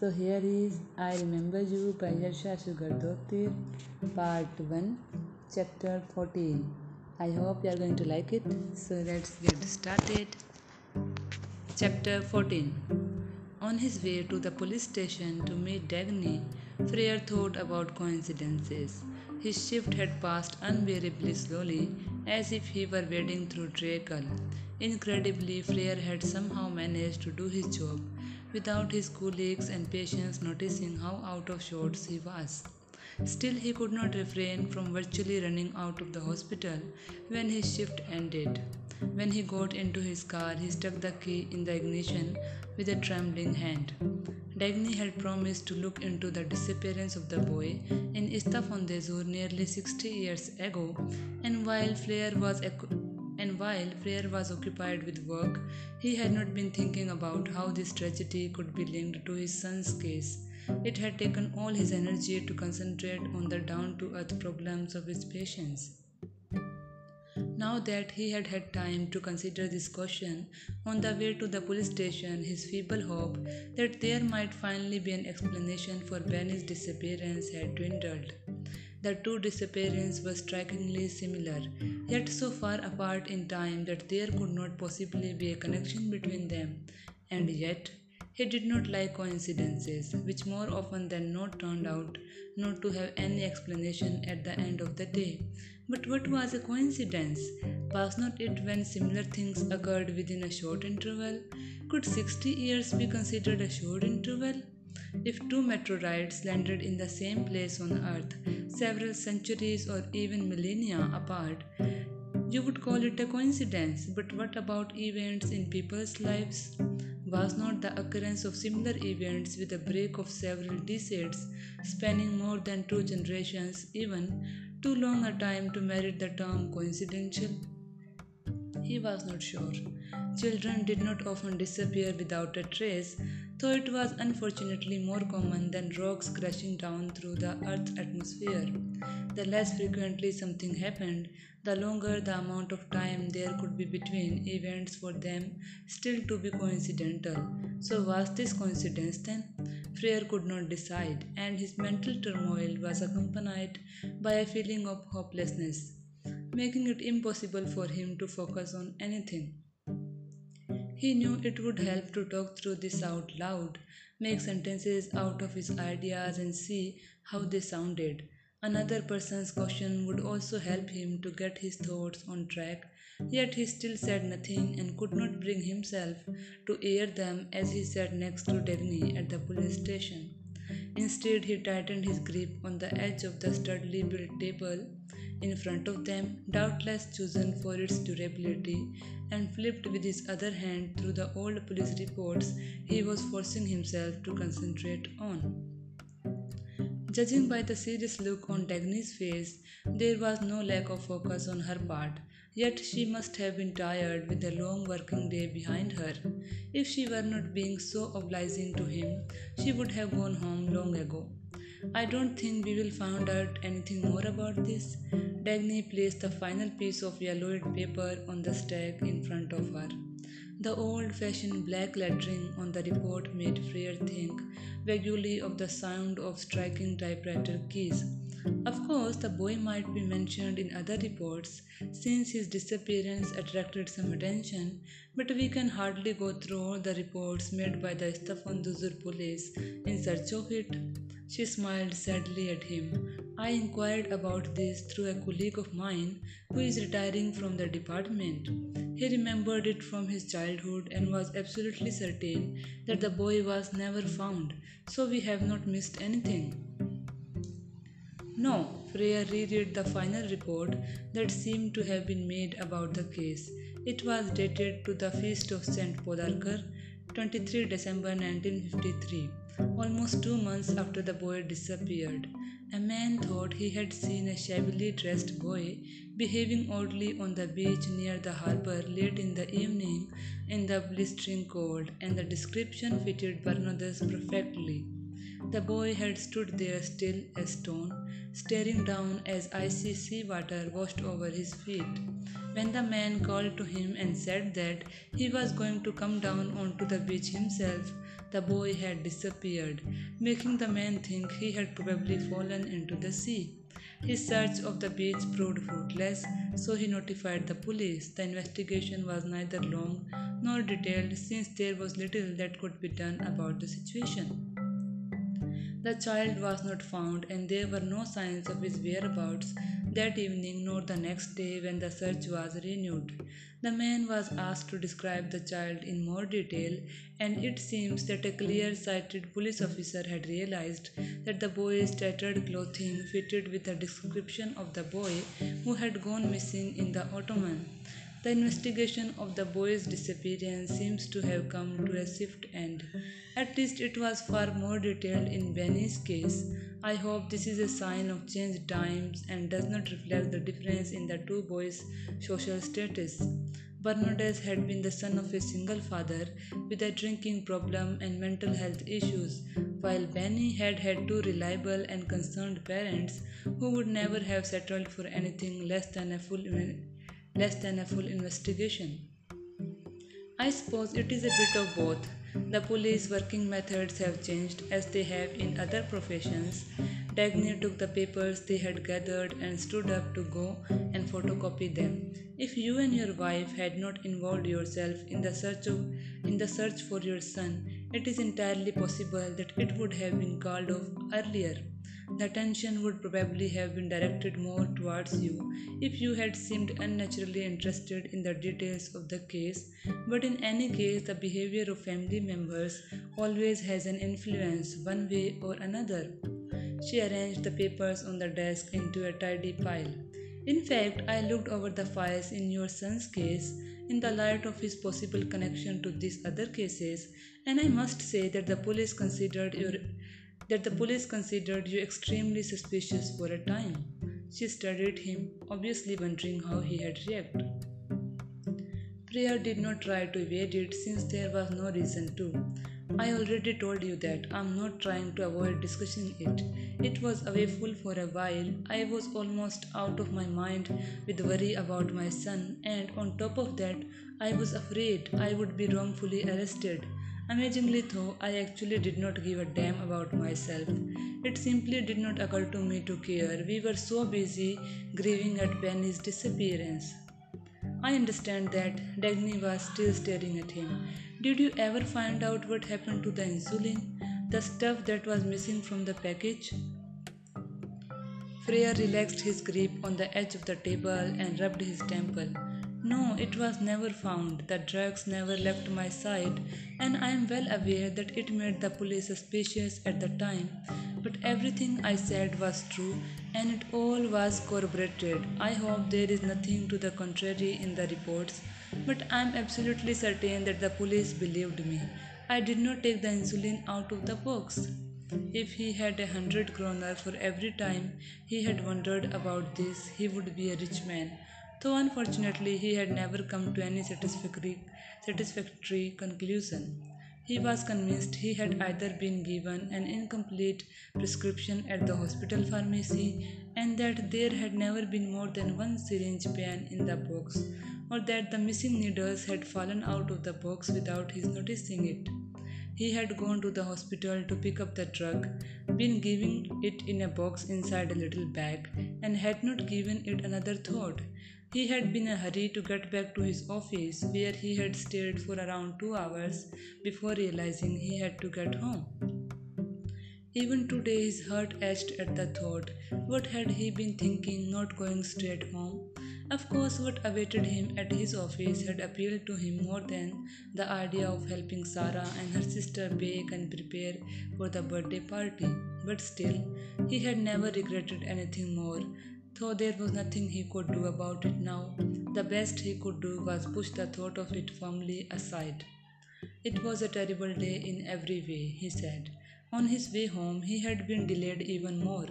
So here is I Remember You by Yrsa Sigurdardottir, Part 1, Chapter 14. I hope you are going to like it. So let's get started. Chapter 14 On his way to the police station to meet Dagny, Freyr thought about coincidences. His shift had passed unbearably slowly, as if he were wading through treacle. Incredibly, Freyr had somehow managed to do his job without his colleagues and patients noticing how out of sorts he was. Still, he could not refrain from virtually running out of the hospital when his shift ended. When he got into his car, he stuck the key in the ignition with a trembling hand. Dagny had promised to look into the disappearance of the boy in Istafandezur nearly 60 years ago, and while Freyr was and while Freyr was occupied with work, he had not been thinking about how this tragedy could be linked to his son's case. It had taken all his energy to concentrate on the down to earth problems of his patients. Now that he had had time to consider this question, on the way to the police station, his feeble hope that there might finally be an explanation for Benny's disappearance had dwindled. The two disappearances were strikingly similar, yet so far apart in time that there could not possibly be a connection between them. And yet, he did not like coincidences, which more often than not turned out not to have any explanation at the end of the day. But what was a coincidence? Was not it when similar things occurred within a short interval? Could 60 years be considered a short interval? If two meteorites landed in the same place on Earth, several centuries or even millennia apart, you would call it a coincidence. But what about events in people's lives? Was not the occurrence of similar events with a break of several decades, spanning more than two generations, even too long a time to merit the term coincidental? He was not sure. Children did not often disappear without a trace, though it was unfortunately more common than rocks crashing down through the Earth's atmosphere. The less frequently something happened, the longer the amount of time there could be between events for them still to be coincidental. So, was this coincidence then? Freyr could not decide, and his mental turmoil was accompanied by a feeling of hopelessness, making it impossible for him to focus on anything. He knew it would help to talk through this out loud, make sentences out of his ideas, and see how they sounded. Another person's question would also help him to get his thoughts on track, yet he still said nothing and could not bring himself to air them as he sat next to Dagny at the police station. Instead, he tightened his grip on the edge of the sturdily built table in front of them, doubtless chosen for its durability, and flipped with his other hand through the old police reports he was forcing himself to concentrate on. Judging by the serious look on Dagny's face, there was no lack of focus on her part, yet she must have been tired with the long working day behind her. If she were not being so obliging to him, she would have gone home long ago. I don't think we will find out anything more about this. Dagny placed the final piece of yellowed paper on the stack in front of her. The old fashioned black lettering on the report made Freyr think vaguely of the sound of striking typewriter keys. Of course, the boy might be mentioned in other reports since his disappearance attracted some attention, but we can hardly go through all the reports made by the Istafanduzur police in search of it. She smiled sadly at him. I inquired about this through a colleague of mine who is retiring from the department. He remembered it from his childhood and was absolutely certain that the boy was never found, so we have not missed anything. No, Freyr reread the final report that seemed to have been made about the case. It was dated to the feast of Saint Podarkar, 23 December 1953 almost two months after the boy disappeared. A man thought he had seen a shabbily dressed boy behaving oddly on the beach near the harbor late in the evening in the blistering cold, and the description fitted Bernódus perfectly. The boy had stood there still as stone, staring down as icy sea water washed over his feet. When the man called to him and said that he was going to come down onto the beach himself, the boy had disappeared, making the man think he had probably fallen into the sea. His search of the beach proved fruitless, so he notified the police. The investigation was neither long nor detailed since there was little that could be done about the situation. The child was not found, and there were no signs of his whereabouts that evening nor the next day when the search was renewed. The man was asked to describe the child in more detail, and it seems that a clear sighted police officer had realized that the boy's tattered clothing fitted with the description of the boy who had gone missing in the Ottoman. The investigation of the boy's disappearance seems to have come to a swift end. At least it was far more detailed in Benny's case. I hope this is a sign of changed times and does not reflect the difference in the two boys' social status. Bernódus had been the son of a single father with a drinking problem and mental health issues, while Benny had had two reliable and concerned parents who would never have settled for anything less than a full less than a full investigation. I suppose it is a bit of both. The police working methods have changed as they have in other professions. Dagny took the papers they had gathered and stood up to go and photocopy them. If you and your wife had not involved yourself in the search of, in the search for your son, it is entirely possible that it would have been called off earlier. The attention would probably have been directed more towards you if you had seemed unnaturally interested in the details of the case, but in any case, the behavior of family members always has an influence one way or another. She arranged the papers on the desk into a tidy pile. In fact, I looked over the files in your son's case in the light of his possible connection to these other cases, and I must say that the police considered your that the police considered you extremely suspicious for a time. She studied him, obviously wondering how he had reacted. Freyr did not try to evade it since there was no reason to. I already told you that I'm not trying to avoid discussing it. It was away full for a while. I was almost out of my mind with worry about my son, and on top of that, I was afraid I would be wrongfully arrested. Amazingly, though, I actually did not give a damn about myself. It simply did not occur to me to care. We were so busy grieving at Benny's disappearance. I understand that Dagny was still staring at him. Did you ever find out what happened to the insulin? The stuff that was missing from the package? Freyr relaxed his grip on the edge of the table and rubbed his temple. No, it was never found. The drugs never left my side, and I am well aware that it made the police suspicious at the time. But everything I said was true, and it all was corroborated. I hope there is nothing to the contrary in the reports, but I am absolutely certain that the police believed me. I did not take the insulin out of the box. If he had a hundred kroner for every time he had wondered about this, he would be a rich man though unfortunately he had never come to any satisfactory, satisfactory conclusion. He was convinced he had either been given an incomplete prescription at the hospital pharmacy and that there had never been more than one syringe pen in the box, or that the missing needles had fallen out of the box without his noticing it. He had gone to the hospital to pick up the drug, been giving it in a box inside a little bag, and had not given it another thought. He had been in a hurry to get back to his office, where he had stayed for around two hours before realizing he had to get home. Even today, his heart ached at the thought what had he been thinking not going straight home? Of course, what awaited him at his office had appealed to him more than the idea of helping Sarah and her sister bake and prepare for the birthday party. But still, he had never regretted anything more Though there was nothing he could do about it now, the best he could do was push the thought of it firmly aside. It was a terrible day in every way, he said. On his way home, he had been delayed even more.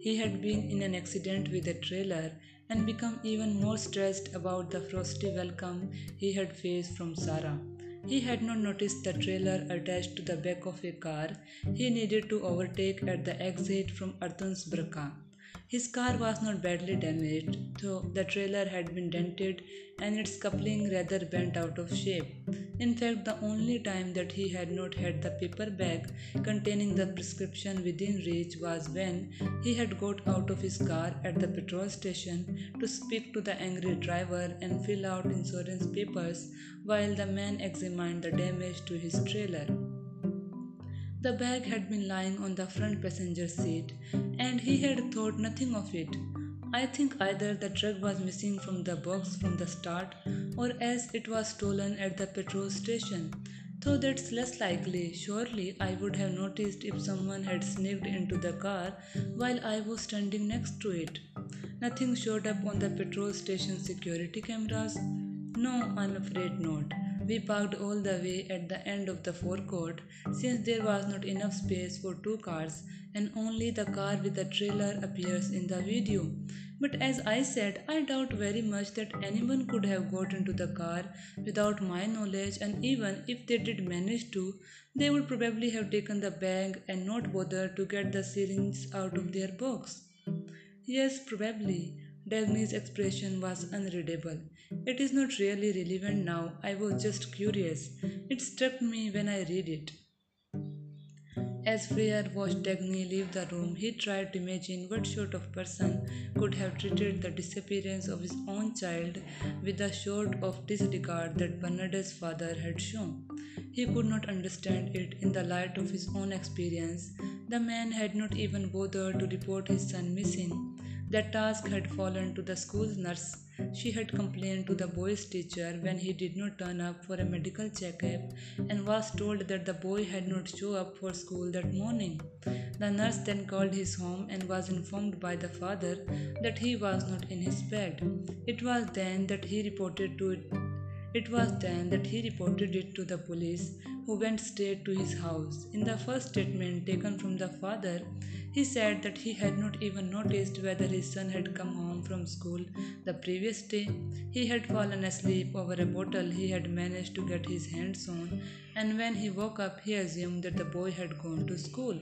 He had been in an accident with a trailer and become even more stressed about the frosty welcome he had faced from Sarah. He had not noticed the trailer attached to the back of a car he needed to overtake at the exit from Ártúnsbrekka. His car was not badly damaged, though the trailer had been dented and its coupling rather bent out of shape. In fact, the only time that he had not had the paper bag containing the prescription within reach was when he had got out of his car at the petrol station to speak to the angry driver and fill out insurance papers while the man examined the damage to his trailer. The bag had been lying on the front passenger seat, and he had thought nothing of it. I think either the drug was missing from the box from the start, or else it was stolen at the petrol station. Though that's less likely, surely I would have noticed if someone had sneaked into the car while I was standing next to it. Nothing showed up on the petrol station security cameras. No, I'm afraid not. We parked all the way at the end of the forecourt since there was not enough space for two cars and only the car with the trailer appears in the video. But as I said, I doubt very much that anyone could have got into the car without my knowledge, and even if they did manage to, they would probably have taken the bag and not bothered to get the syringe out of their box. Yes, probably. Dagny's expression was unreadable. It is not really relevant now. I was just curious. It struck me when I read it. As Freyr watched Dagny leave the room, he tried to imagine what sort of person could have treated the disappearance of his own child with the sort of disregard that Bernard's father had shown. He could not understand it in the light of his own experience. The man had not even bothered to report his son missing. That task had fallen to the school nurse. She had complained to the boy's teacher when he did not turn up for a medical checkup and was told that the boy had not shown up for school that morning. The nurse then called his home and was informed by the father that he was not in his bed. It was then that he reported to it. It was then that he reported it to the police, who went straight to his house. In the first statement taken from the father, he said that he had not even noticed whether his son had come home from school the previous day. He had fallen asleep over a bottle he had managed to get his hands on, and when he woke up, he assumed that the boy had gone to school.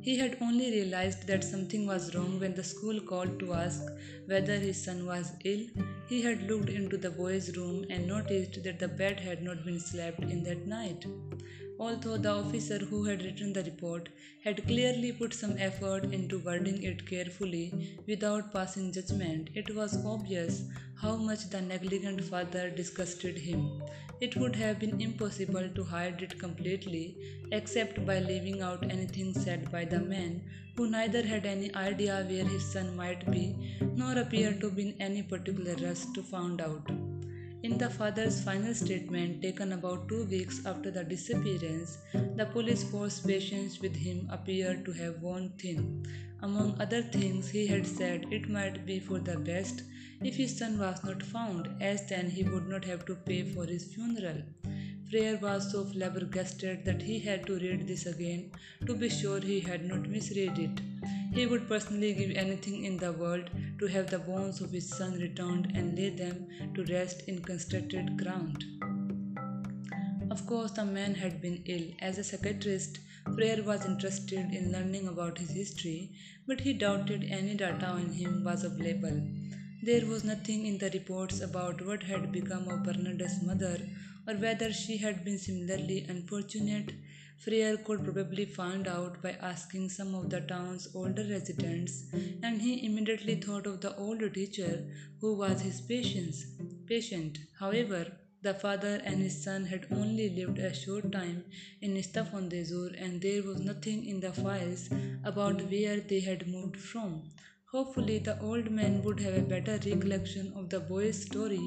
He had only realized that something was wrong when the school called to ask whether his son was ill. He had looked into the boy's room and noticed that the bed had not been slept in that night. Although the officer who had written the report had clearly put some effort into wording it carefully without passing judgment, it was obvious how much the negligent father disgusted him. It would have been impossible to hide it completely, except by leaving out anything said by the man, who neither had any idea where his son might be, nor appeared to be in any particular rush to find out. In the father's final statement, taken about two weeks after the disappearance, the police force patience with him appeared to have worn thin. Among other things, he had said it might be for the best if his son was not found, as then he would not have to pay for his funeral. Freyr was so flabbergasted that he had to read this again to be sure he had not misread it. He would personally give anything in the world to have the bones of his son returned and lay them to rest in constructed ground. Of course, the man had been ill. As a psychiatrist, Freyr was interested in learning about his history, but he doubted any data on him was available. There was nothing in the reports about what had become of Bernard's mother or whether she had been similarly unfortunate Freyr could probably find out by asking some of the town's older residents, and he immediately thought of the old teacher who was his patient. However, the father and his son had only lived a short time in Stafandezur, and there was nothing in the files about where they had moved from. Hopefully, the old man would have a better recollection of the boy's story,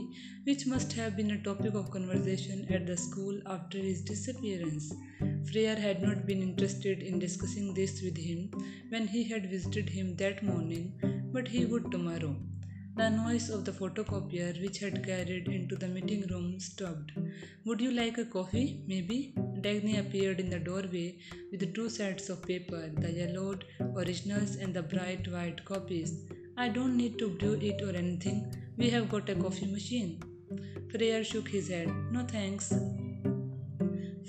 which must have been a topic of conversation at the school after his disappearance. Freyr had not been interested in discussing this with him when he had visited him that morning, but he would tomorrow. The noise of the photocopier, which had carried into the meeting room, stopped. Would you like a coffee, maybe? Dagny appeared in the doorway with two sets of paper, the yellowed originals and the bright white copies. I don't need to brew it or anything. We have got a coffee machine. Freyr shook his head. No thanks.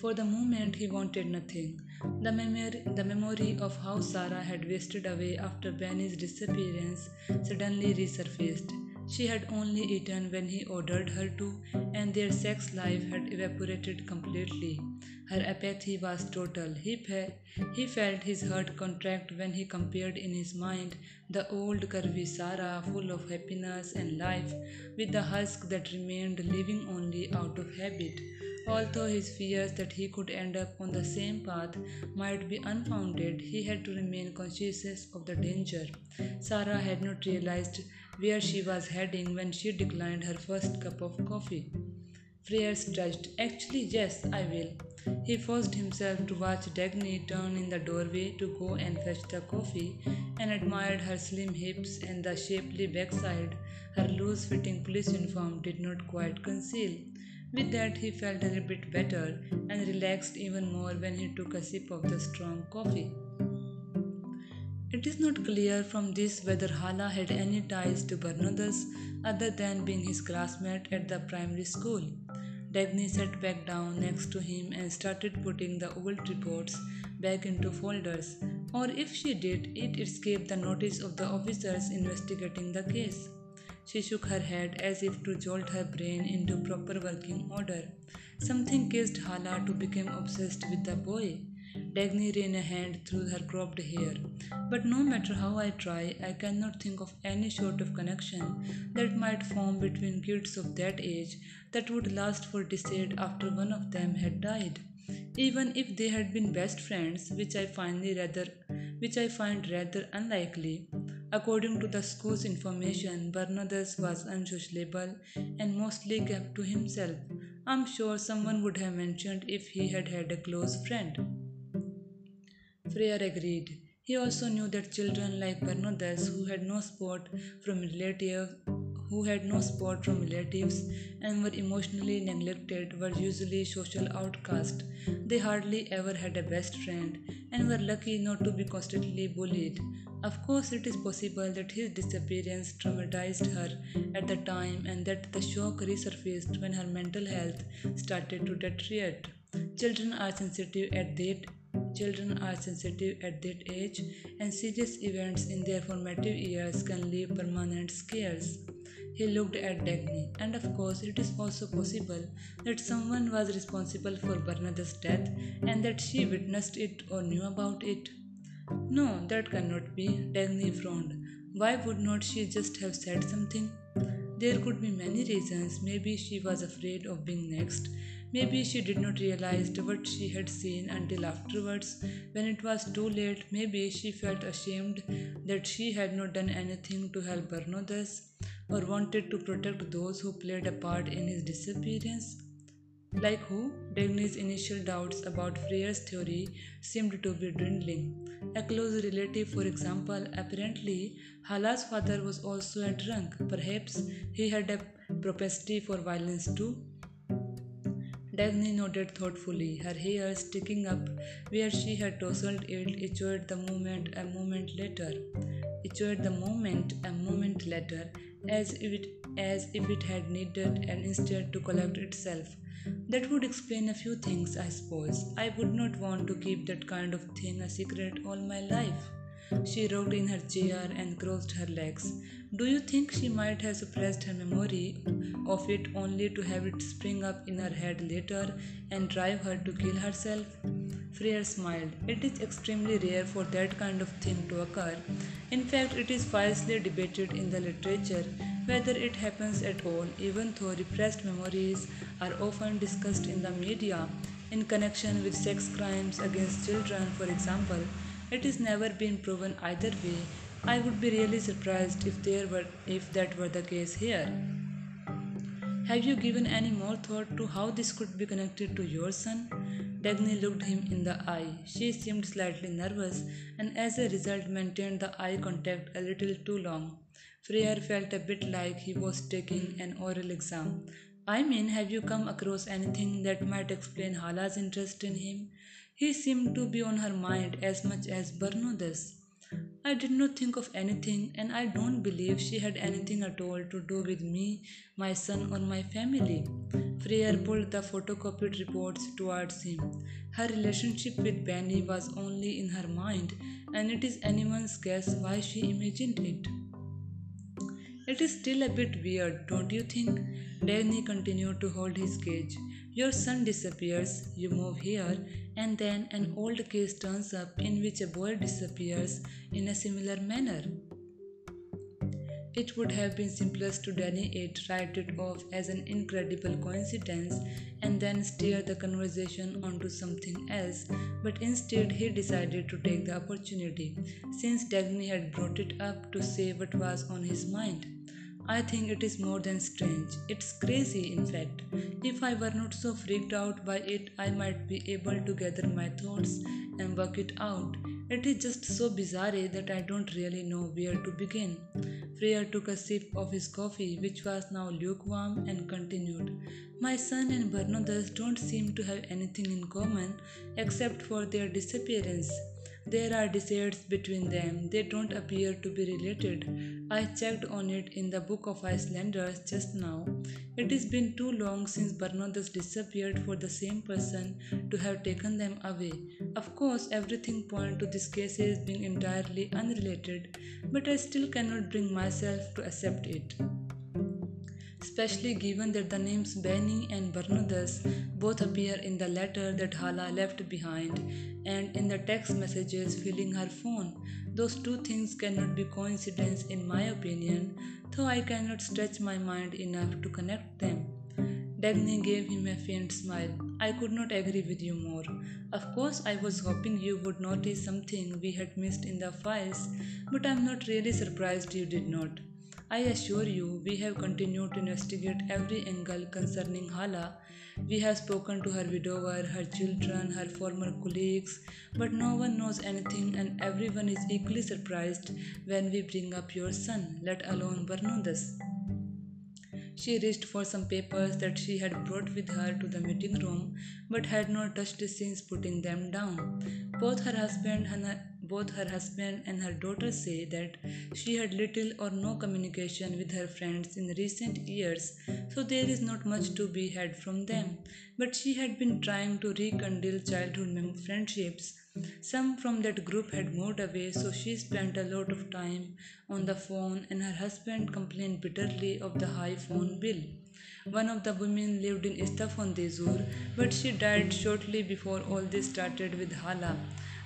For the moment, he wanted nothing. The memory, the memory of how Sarah had wasted away after Benny's disappearance suddenly resurfaced. She had only eaten when he ordered her to, and their sex life had evaporated completely. Her apathy was total. He, fe- he felt his heart contract when he compared in his mind the old curvy Sarah, full of happiness and life, with the husk that remained living only out of habit. Although his fears that he could end up on the same path might be unfounded, he had to remain conscious of the danger. Sarah had not realized where she was heading when she declined her first cup of coffee. Freyr stretched. Actually, yes, I will. He forced himself to watch Dagny turn in the doorway to go and fetch the coffee and admired her slim hips and the shapely backside her loose fitting police uniform did not quite conceal. With that, he felt a little bit better and relaxed even more when he took a sip of the strong coffee. It is not clear from this whether Halla had any ties to Bernódus other than being his classmate at the primary school. Dagny sat back down next to him and started putting the old reports back into folders, or if she did, it escaped the notice of the officers investigating the case. She shook her head as if to jolt her brain into proper working order. Something caused Halla to become obsessed with the boy. Dagny ran a hand through her cropped hair. But no matter how I try, I cannot think of any sort of connection that might form between kids of that age that would last for decades after one of them had died. Even if they had been best friends, which I find rather which I find rather unlikely. According to the school's information, Bernódus was unsociable and mostly kept to himself. I'm sure someone would have mentioned if he had had a close friend. Freyr agreed. He also knew that children like Bernódus, who had no support from relatives, who had no support from relatives and were emotionally neglected, were usually social outcasts. They hardly ever had a best friend and were lucky not to be constantly bullied. Of course, it is possible that his disappearance traumatized her at the time and that the shock resurfaced when her mental health started to deteriorate. Children are sensitive at that Children are sensitive at that age, and serious events in their formative years can leave permanent scars. He looked at Dagny, and of course, it is also possible that someone was responsible for Bernadette's death and that she witnessed it or knew about it. No, that cannot be, Dagny frowned. Why would not she just have said something? There could be many reasons. Maybe she was afraid of being next. Maybe she did not realize what she had seen until afterwards, when it was too late. Maybe she felt ashamed that she had not done anything to help Bernódus or wanted to protect those who played a part in his disappearance. Like who? Dagny's initial doubts about Freyr's theory seemed to be dwindling. A close relative, for example, apparently Halla's father was also a drunk. Perhaps he had a propensity for violence too. Dagny nodded thoughtfully, her hair sticking up where she had tousled it, echoed the moment a moment later. Echoed the moment a moment later, as if it as if it had needed an instant to collect itself. That would explain a few things, I suppose. I would not want to keep that kind of thing a secret all my life. She rocked in her chair and crossed her legs. Do you think she might have suppressed her memory of it only to have it spring up in her head later and drive her to kill herself? Freyr smiled. It is extremely rare for that kind of thing to occur. In fact, it is fiercely debated in the literature whether it happens at all, even though repressed memories are often discussed in the media in connection with sex crimes against children, for example. It has never been proven either way. I would be really surprised if there were if that were the case here. Have you given any more thought to how this could be connected to your son? Dagny looked him in the eye. She seemed slightly nervous and as a result maintained the eye contact a little too long. Freyr felt a bit like he was taking an oral exam. I mean, have you come across anything that might explain Halla's interest in him? He seemed to be on her mind as much as Bernódus. I did not think of anything, and I don't believe she had anything at all to do with me, my son, or my family. Freyr pulled the photocopied reports towards him. Her relationship with Benny was only in her mind, and it is anyone's guess why she imagined it. It is still a bit weird, don't you think? Dagny continued to hold his gaze. Your son disappears, you move here, and then an old case turns up in which a boy disappears in a similar manner. It would have been simplest to deny it, write it off as an incredible coincidence, and then steer the conversation onto something else, but instead he decided to take the opportunity, since Dagny had brought it up to say what was on his mind. I think it is more than strange. It's crazy, in fact. If I were not so freaked out by it, I might be able to gather my thoughts and work it out. It is just so bizarre that I don't really know where to begin. Freyr took a sip of his coffee, which was now lukewarm, and continued. My son and Bernódus don't seem to have anything in common except for their disappearance. There are deserts between them. They don't appear to be related. I checked on it in the Book of Icelanders just now. It has been too long since Bernódus disappeared for the same person to have taken them away. Of course, everything points to these cases being entirely unrelated, but I still cannot bring myself to accept it especially given that the names Benny and Bernódus both appear in the letter that Halla left behind and in the text messages filling her phone. Those two things cannot be coincidence in my opinion, though I cannot stretch my mind enough to connect them. Dagny gave him a faint smile. I could not agree with you more. Of course, I was hoping you would notice something we had missed in the files, but I'm not really surprised you did not. I assure you, we have continued to investigate every angle concerning Halla. We have spoken to her widower, her children, her former colleagues, but no one knows anything, and everyone is equally surprised when we bring up your son, let alone Bernódus. She reached for some papers that she had brought with her to the meeting room, but had not touched since putting them down. Both her husband and her both her husband and her daughter say that she had little or no communication with her friends in recent years, so there is not much to be had from them. But she had been trying to rekindle childhood friendships. Some from that group had moved away, so she spent a lot of time on the phone, and her husband complained bitterly of the high phone bill. One of the women lived in Istafandezur, but she died shortly before all this started with Halla.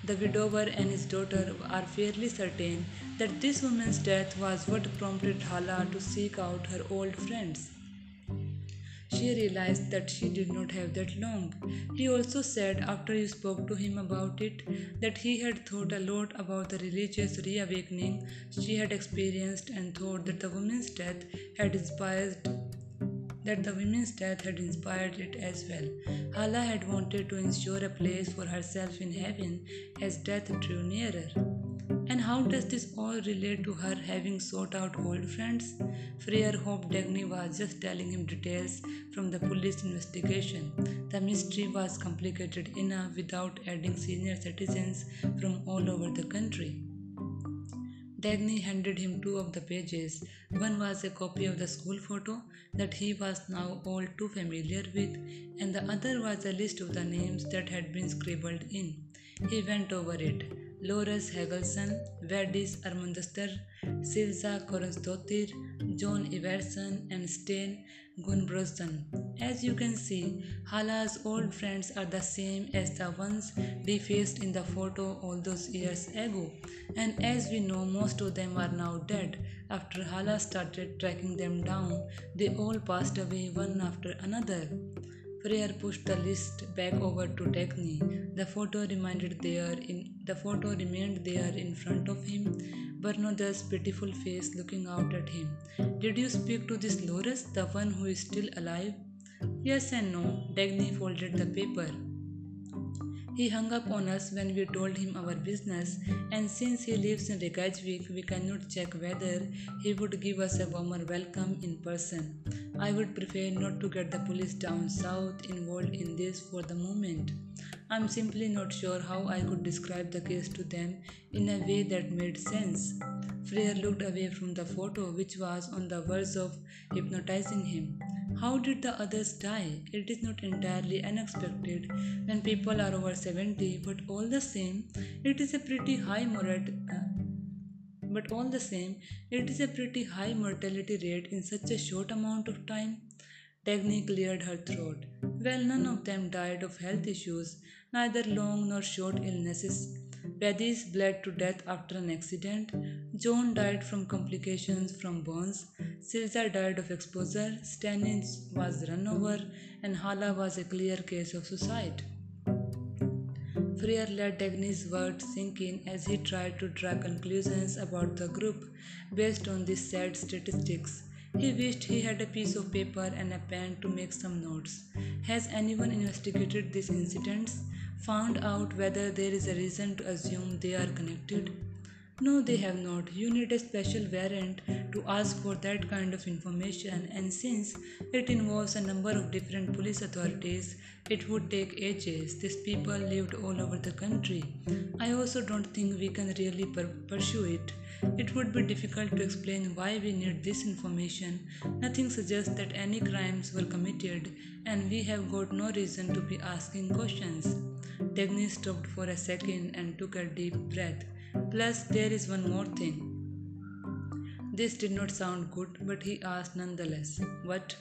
The widower and his daughter are fairly certain that this woman's death was what prompted Halla to seek out her old friends. She realized that she did not have that long. He also said, after you spoke to him about it, that he had thought a lot about the religious reawakening she had experienced and thought that the woman's death had inspired that the women's death had inspired it as well. Halla had wanted to ensure a place for herself in heaven as death drew nearer. And how does this all relate to her having sought out old friends? Freyr hoped Dagny was just telling him details from the police investigation. The mystery was complicated enough without adding senior citizens from all over the country. Dagny handed him two of the pages. One was a copy of the school photo that he was now all too familiar with, and the other was a list of the names that had been scribbled in. He went over it. Loris Hagelson, Verdis Armundaster, Silza Kornsdottir, John Iverson, and Sten Gunbrosden. As you can see, Halla's old friends are the same as the ones defaced in the photo all those years ago. And as we know, most of them are now dead. After Halla started tracking them down, they all passed away one after another. Freyr pushed the list back over to Dagny. The photo remained there in the photo remained there in front of him, Bernódus's pitiful face looking out at him. Did you speak to this Loris, the one who is still alive? Yes and no. Dagny folded the paper. He hung up on us when we told him our business, and since he lives in Reykjavik, we cannot check whether he would give us a warmer welcome in person. I would prefer not to get the police down south involved in this for the moment. I'm simply not sure how I could describe the case to them in a way that made sense. Freyr looked away from the photo, which was on the verge of hypnotizing him. How did the others die? It is not entirely unexpected when people are over 70, but all the same, it is a pretty high mortality. Uh, but all the same, it is a pretty high mortality rate in such a short amount of time. Dagny cleared her throat. Well, none of them died of health issues, neither long nor short illnesses. Bedis bled to death after an accident. John died from complications from burns. Silza died of exposure. Stannis was run over. And Halla was a clear case of suicide. Freyr let Dagny's words sink in as he tried to draw conclusions about the group based on these sad statistics. He wished he had a piece of paper and a pen to make some notes. Has anyone investigated these incidents? Found out whether there is a reason to assume they are connected? No, they have not. You need a special warrant to ask for that kind of information, and since it involves a number of different police authorities, it would take ages. These people lived all over the country. I also don't think we can really per- pursue it. It would be difficult to explain why we need this information. Nothing suggests that any crimes were committed, and we have got no reason to be asking questions. Dagny stopped for a second and took a deep breath. Plus, there is one more thing. This did not sound good, but he asked nonetheless. What?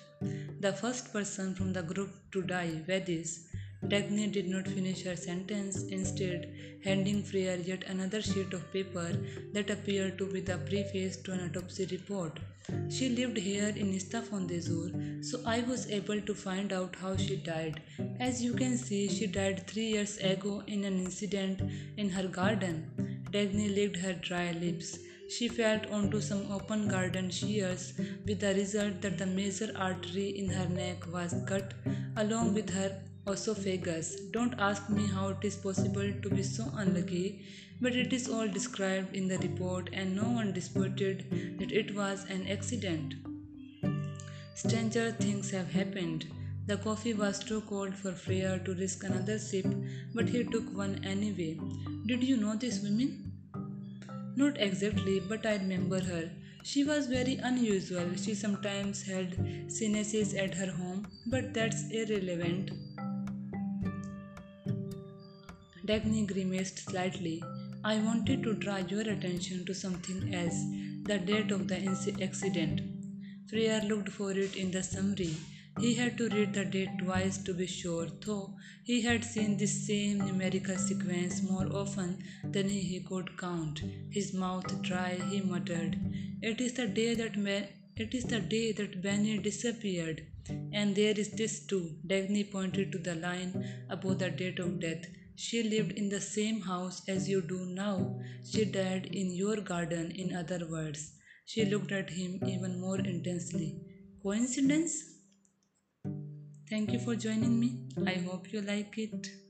The first person from the group to die, Vedis. Dagny did not finish her sentence, instead, handing Freyr yet another sheet of paper that appeared to be the preface to an autopsy report. She lived here in Istafondezur, so I was able to find out how she died. As you can see, she died three years ago in an incident in her garden. Dagny licked her dry lips. She fell onto some open garden shears with the result that the major artery in her neck was cut along with her esophagus. Don't ask me how it is possible to be so unlucky, but it is all described in the report and no one disputed that it was an accident. Stranger things have happened. The coffee was too cold for Freyr to risk another sip, but he took one anyway. Did you know this woman? Not exactly, but I remember her. She was very unusual. She sometimes held séances at her home, but that's irrelevant. Dagny grimaced slightly. I wanted to draw your attention to something else the date of the accident. Freyr looked for it in the summary. He had to read the date twice to be sure, though he had seen this same numerical sequence more often than he could count. His mouth dry, he muttered, "It is the day that ma- it is the day that Benny disappeared." And there is this too. Dagny pointed to the line above the date of death. She lived in the same house as you do now. She died in your garden, in other words. She looked at him even more intensely. Coincidence? Thank you for joining me. I hope you like it.